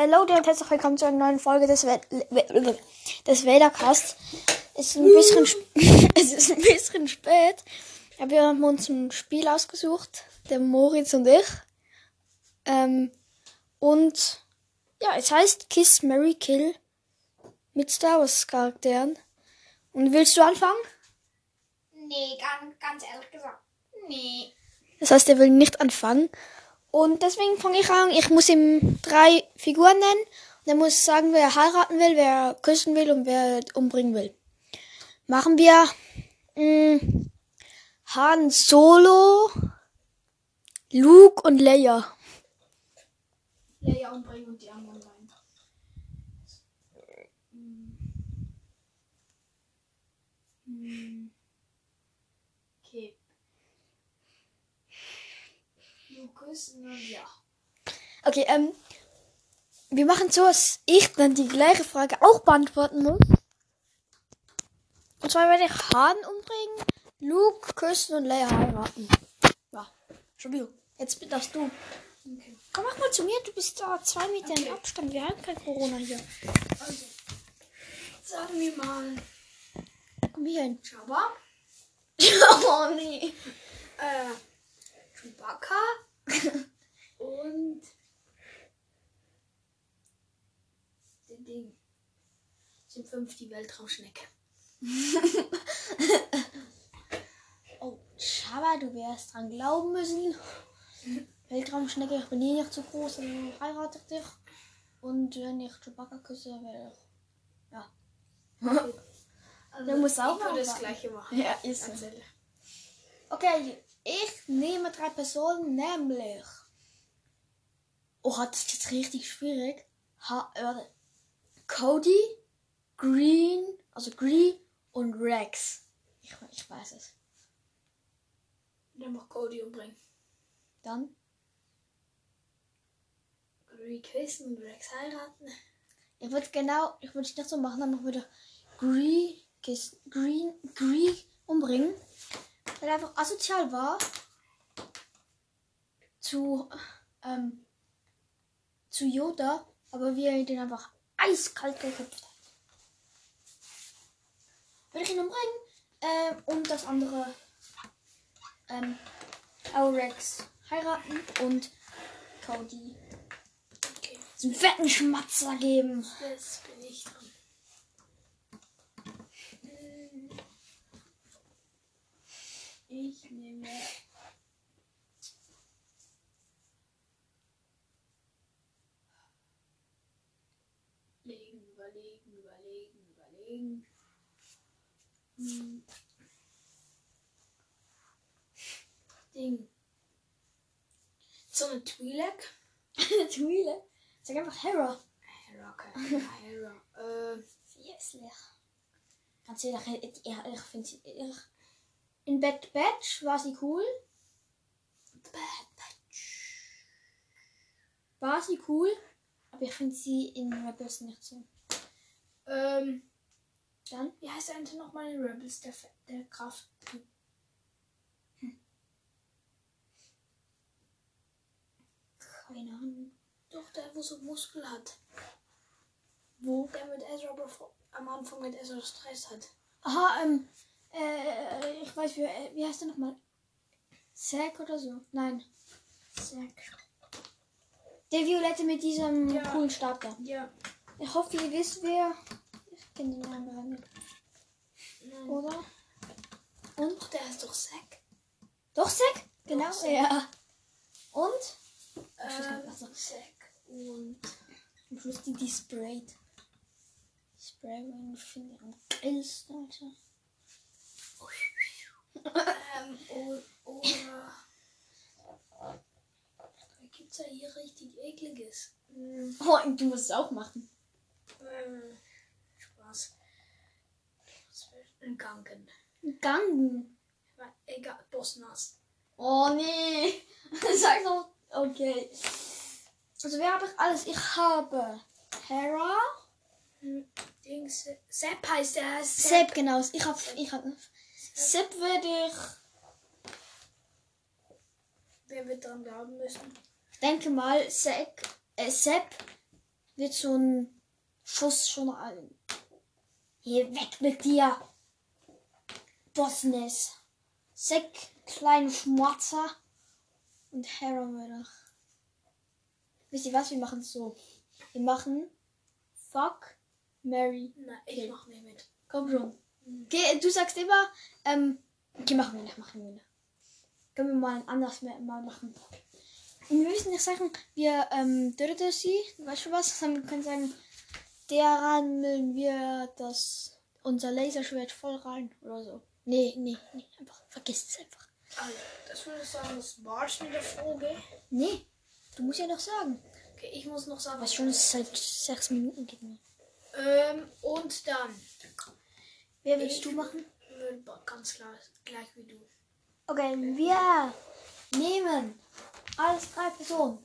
Hallo und herzlich willkommen zu einer neuen Folge des, We des Vadercast. Es ist ein bisschen, es ist ein bisschen spät. Aber wir haben uns ein Spiel ausgesucht, der Moritz und ich. Ähm, und ja, es heißt Kiss, Mary Kill mit Star Wars Charakteren. Und willst du anfangen? Nee, ganz, ganz ehrlich gesagt. Nee. Das heißt, er will nicht anfangen. Und deswegen fange ich an. Ich muss ihm drei Figuren nennen. Und er muss sagen, wer er heiraten will, wer er küssen will und wer er umbringen will. Machen wir mh, Han Solo, Luke und Leia. Leia umbringen und die anderen rein. Okay. Lukas und ja. Okay, ähm, wir machen so, dass ich dann die gleiche Frage auch beantworten muss. Und zwar werde ich Han umbringen, Luke küssen und Leia heiraten. Ja, stabil. Jetzt darfst du. Okay. Komm, mach mal zu mir, du bist da zwei Meter im Abstand. Wir haben kein Corona hier. Also, sagen wir mal Komm hier hin. Jabba, oh nee. äh, Chewbacca und den Ding. Sind fünf die Weltraumschnecke. Oh, Schaba, du wirst dran glauben müssen. Weltraumschnecke, ich bin eh nicht so groß, also heirate ich dich. Und wenn ich Chewbacca küsse, werde ich. Ja. Also, Der muss auch ich würde das gleiche machen. Ja, ist so. Okay, ich nehme drei Personen, nämlich. Oh, das ist jetzt richtig schwierig. Ha, warte. Cody, Green, also Green und Rex. Ich, ich weiß es. Dann mach Cody umbringen. Dann. Cody küssen und Rex heiraten. Ich würde genau, ich würde es nicht so machen, ich würde Green, Green, Green umbringen. Weil er einfach asozial war. Zu, ähm, zu Yoda, aber wie er den einfach eiskalt geköpft hat. Würde ich ihn umbringen. Ähm, und das andere, ähm, Aurex heiraten und Cody Okay, einen fetten Schmatzer geben. jetzt bin ich dran. Hm. Ich nehme. Überlegen, überlegen, überlegen, überlegen. Hm. Ding. So eine Twi'lek. Twile. Sag einfach Hera. Hera, keine Hera. Äh, Jässlich. Ganz ehrlich, ich, ich, ich finde sie. Ich, in Bad Batch war sie cool. Bad Batch. War sie cool. Aber ich finde sie in Rebels nicht so. Ähm, Dann. wie heißt der eigentlich nochmal in Rebels, der, der Kraft? Keine Ahnung. Doch, der, wo so Muskel hat. Wo? Der mit Ezra bevor, am Anfang mit Ezra Stress hat. Aha, ähm. Ich weiß, wie, äh, wie heißt der nochmal? Zack oder so? Nein. Zack. Der Violette mit diesem Ja. coolen Stab da. Ja. Ich hoffe, ihr wisst, wer. Ich kenne den Namen gar nicht. Nein. Oder? Und? Doch, der heißt doch Zack. Doch, Zack? Genau, Zack. ja. Und? Ähm. Zack. Und. Am Schluss die, die sprayt. Spray finde ich am geilsten, Alter. Ähm, oder. Da gibt's ja hier richtig ekliges. Hm, Oh, und du musst es auch machen. ähm, Spaß. Ein Gangen. Gangen. Egal, Bosnas. Oh, nee. Sag doch. Okay. Also, wer habe ich alles? Ich habe Hera. Hm, Dings. Sepp heißt der. heißt Sepp, genau. Ich habe. Ich hab, Sepp werde ich. Wer wird dran glauben müssen? denke mal, Sepp, äh, Sepp wird so ein Schuss schon allen. Hier weg mit dir. Bosnes. Sek, kleine Schmatzer und Harrowmörder. Wisst ihr was? Wir machen es so. Wir machen Fuck, Mary. Na, ich mach nicht mit. Komm schon. Geh, du sagst immer, ähm, okay, machen wir nicht, machen wir nicht. Können wir mal anders mehr- mal machen. Und wir müssen nicht sagen, wir, ähm, dürfen sie, weißt du was? Dann können wir sagen, daran müllen wir das, unser Laserschwert voll rein oder so. Nee, nee, nee, einfach, vergiss es einfach. Also, das würde ich sagen, das war's mit der Folge. Nee, du musst ja noch sagen. Okay, ich muss noch sagen. Was schon seit sechs Minuten geht mir. Ähm, und dann. Wer willst Ich- du machen? Ganz klar, gleich wie du. Okay, wir nehmen alles drei Personen.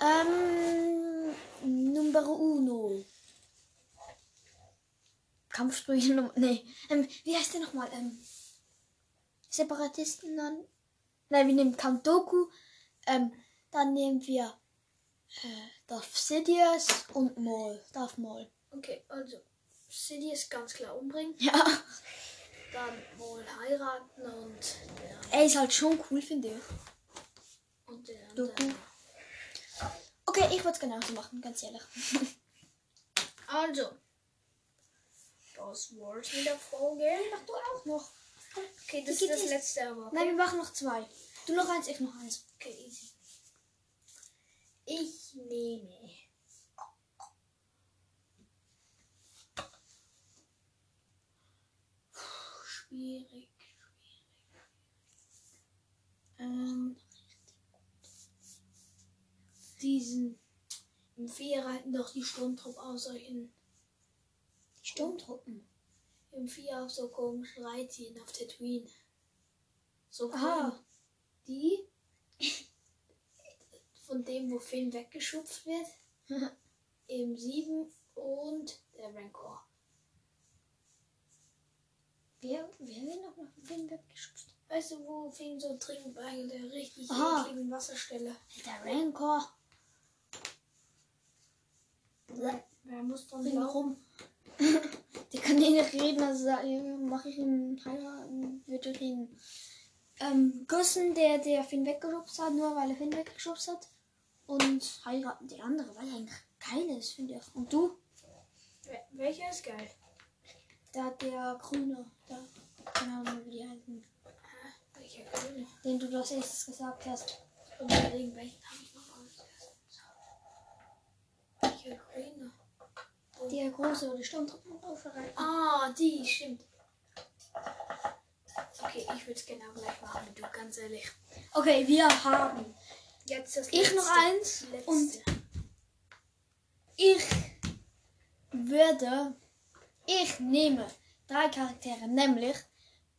Ähm, Nummer uno. Kampfsprüche Nummer. Nee. Ähm, wie heißt der nochmal? Ähm, Separatisten dann. Nein, wir nehmen Count Doku. Ähm, dann nehmen wir äh, Darth Sidious und Maul. Darth Maul. Okay, also. Sidious ganz klar umbringen. Ja. Dann wohl heiraten und der, Er ist halt schon cool, finde ich. und der andere. Okay, ich würde es genauso machen, ganz ehrlich. Also. Das war's mit der Folge. Mach du auch noch. Okay, das ist das es? letzte aber. Okay. Nein, wir machen noch zwei. Du noch eins, ich noch eins. okay, easy. Ich nehme. 4 reiten halt doch die Sturmtruppen aus euch in. Die Sturmtruppen? Im 4 auf so komisch Reittieren auf Tatooine. So Aha. Die? Von dem, wo Finn weggeschubst wird. Im 7 und der Rancor. Wer, wer wird noch nach Finn weggeschubst? Weißt du, wo Finn so trinkt bei der richtig ekligen Wasserstelle? Der Rancor. Wer muss dann Bring glauben? rum. Der kann eh nicht reden, also mache ich ihn heiraten, würde reden. Ähm, küssen, der, der Finn weggeschubst hat, nur weil er Finn weggeschubst hat. Und heiraten die andere, weil er eigentlich geil ist, finde ich. Und du? Welcher ist geil? Da der Grüne, da, keine Ahnung, wie die heißen, Welcher grüne? den du das erstes gesagt hast. Und überlegen, welchen habe ich noch ausgesucht. Welcher grüne? Der große, wo die Sturmtruppen aufreiten. Ah, die, stimmt. Okay, ich würde es genau gleich machen du, ganz ehrlich. Okay, wir haben Jetzt das Ich noch letzte. eins Letzte. und ich würde, ich nehme drei Charaktere, nämlich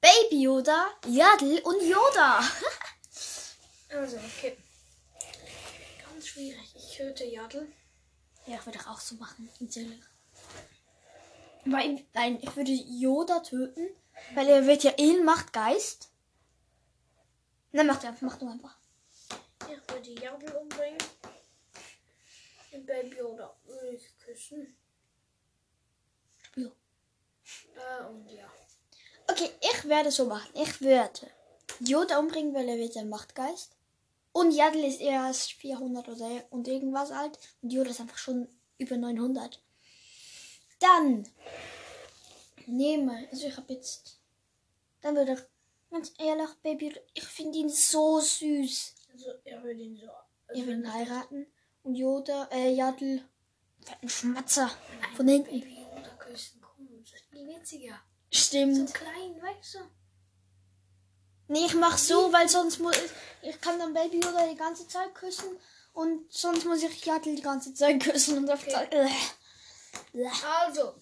Baby Yoda, Yaddle und Yoda. Also, okay. Ganz schwierig. Ich hörte Jadel. Ja, ich würde auch so machen, natürlich. Weil, nein, ich würde Yoda töten, weil er wird ja eh ein Machtgeist. Nein, mach du einfach, mach du einfach. Ich würde Jadel umbringen. Den Baby oder würde ich küssen. Ja. Äh, und ja. Okay, ich werde so machen. Ich werde Yoda umbringen, weil er wird ein Machtgeist. Und Yaddle ist erst 400 oder und irgendwas alt. Und Yoda ist einfach schon über 900. Dann nehme, also ich habe jetzt, dann würde ich, ganz ehrlich, Baby, ich finde ihn so süß. Also, er würde ihn so. Also, Ich will ihn heiraten. Und Yoda, äh, Yaddle, ein Schmatzer Nein, von hinten. Baby Yoda küssen. Komm, das ist viel witziger. So Stimmt. klein, weißt du? Nee, ich mach so, weil sonst muss ich, ich kann dann Baby Yoda die ganze Zeit küssen und sonst muss ich Yaddle die ganze Zeit küssen und auf Okay. Äh. Also,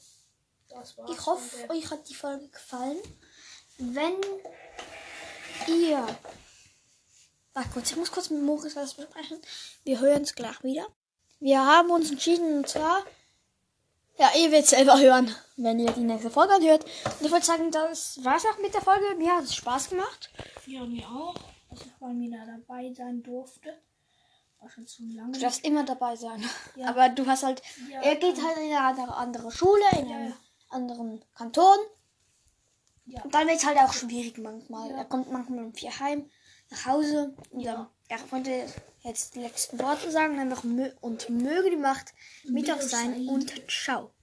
das war's. Ich hoffe, euch hat die Folge gefallen. Wenn ihr. Warte kurz, ich muss kurz mit Moritz was besprechen. Wir hören es gleich wieder. Wir haben uns entschieden und zwar. Ja, ihr werdet selber hören, wenn ihr die nächste Folge anhört. Und ich würde sagen, das war's auch mit der Folge. Mir hat es Spaß gemacht. Ja, mir auch. Dass ich mal wieder dabei sein durfte. war schon zu lange. Du darfst immer dabei sein. Ja. Aber du hast halt. Ja, er geht ähm, halt in eine andere, Schule, in Ja, einen ja. anderen Kanton. Ja. Und dann wird es halt auch schwierig manchmal. Er kommt manchmal um vier heim, nach Hause. Und Ja. dann, er wollte jetzt die letzten Worte sagen, einfach mö und möge die Macht mit euch sein. und ciao.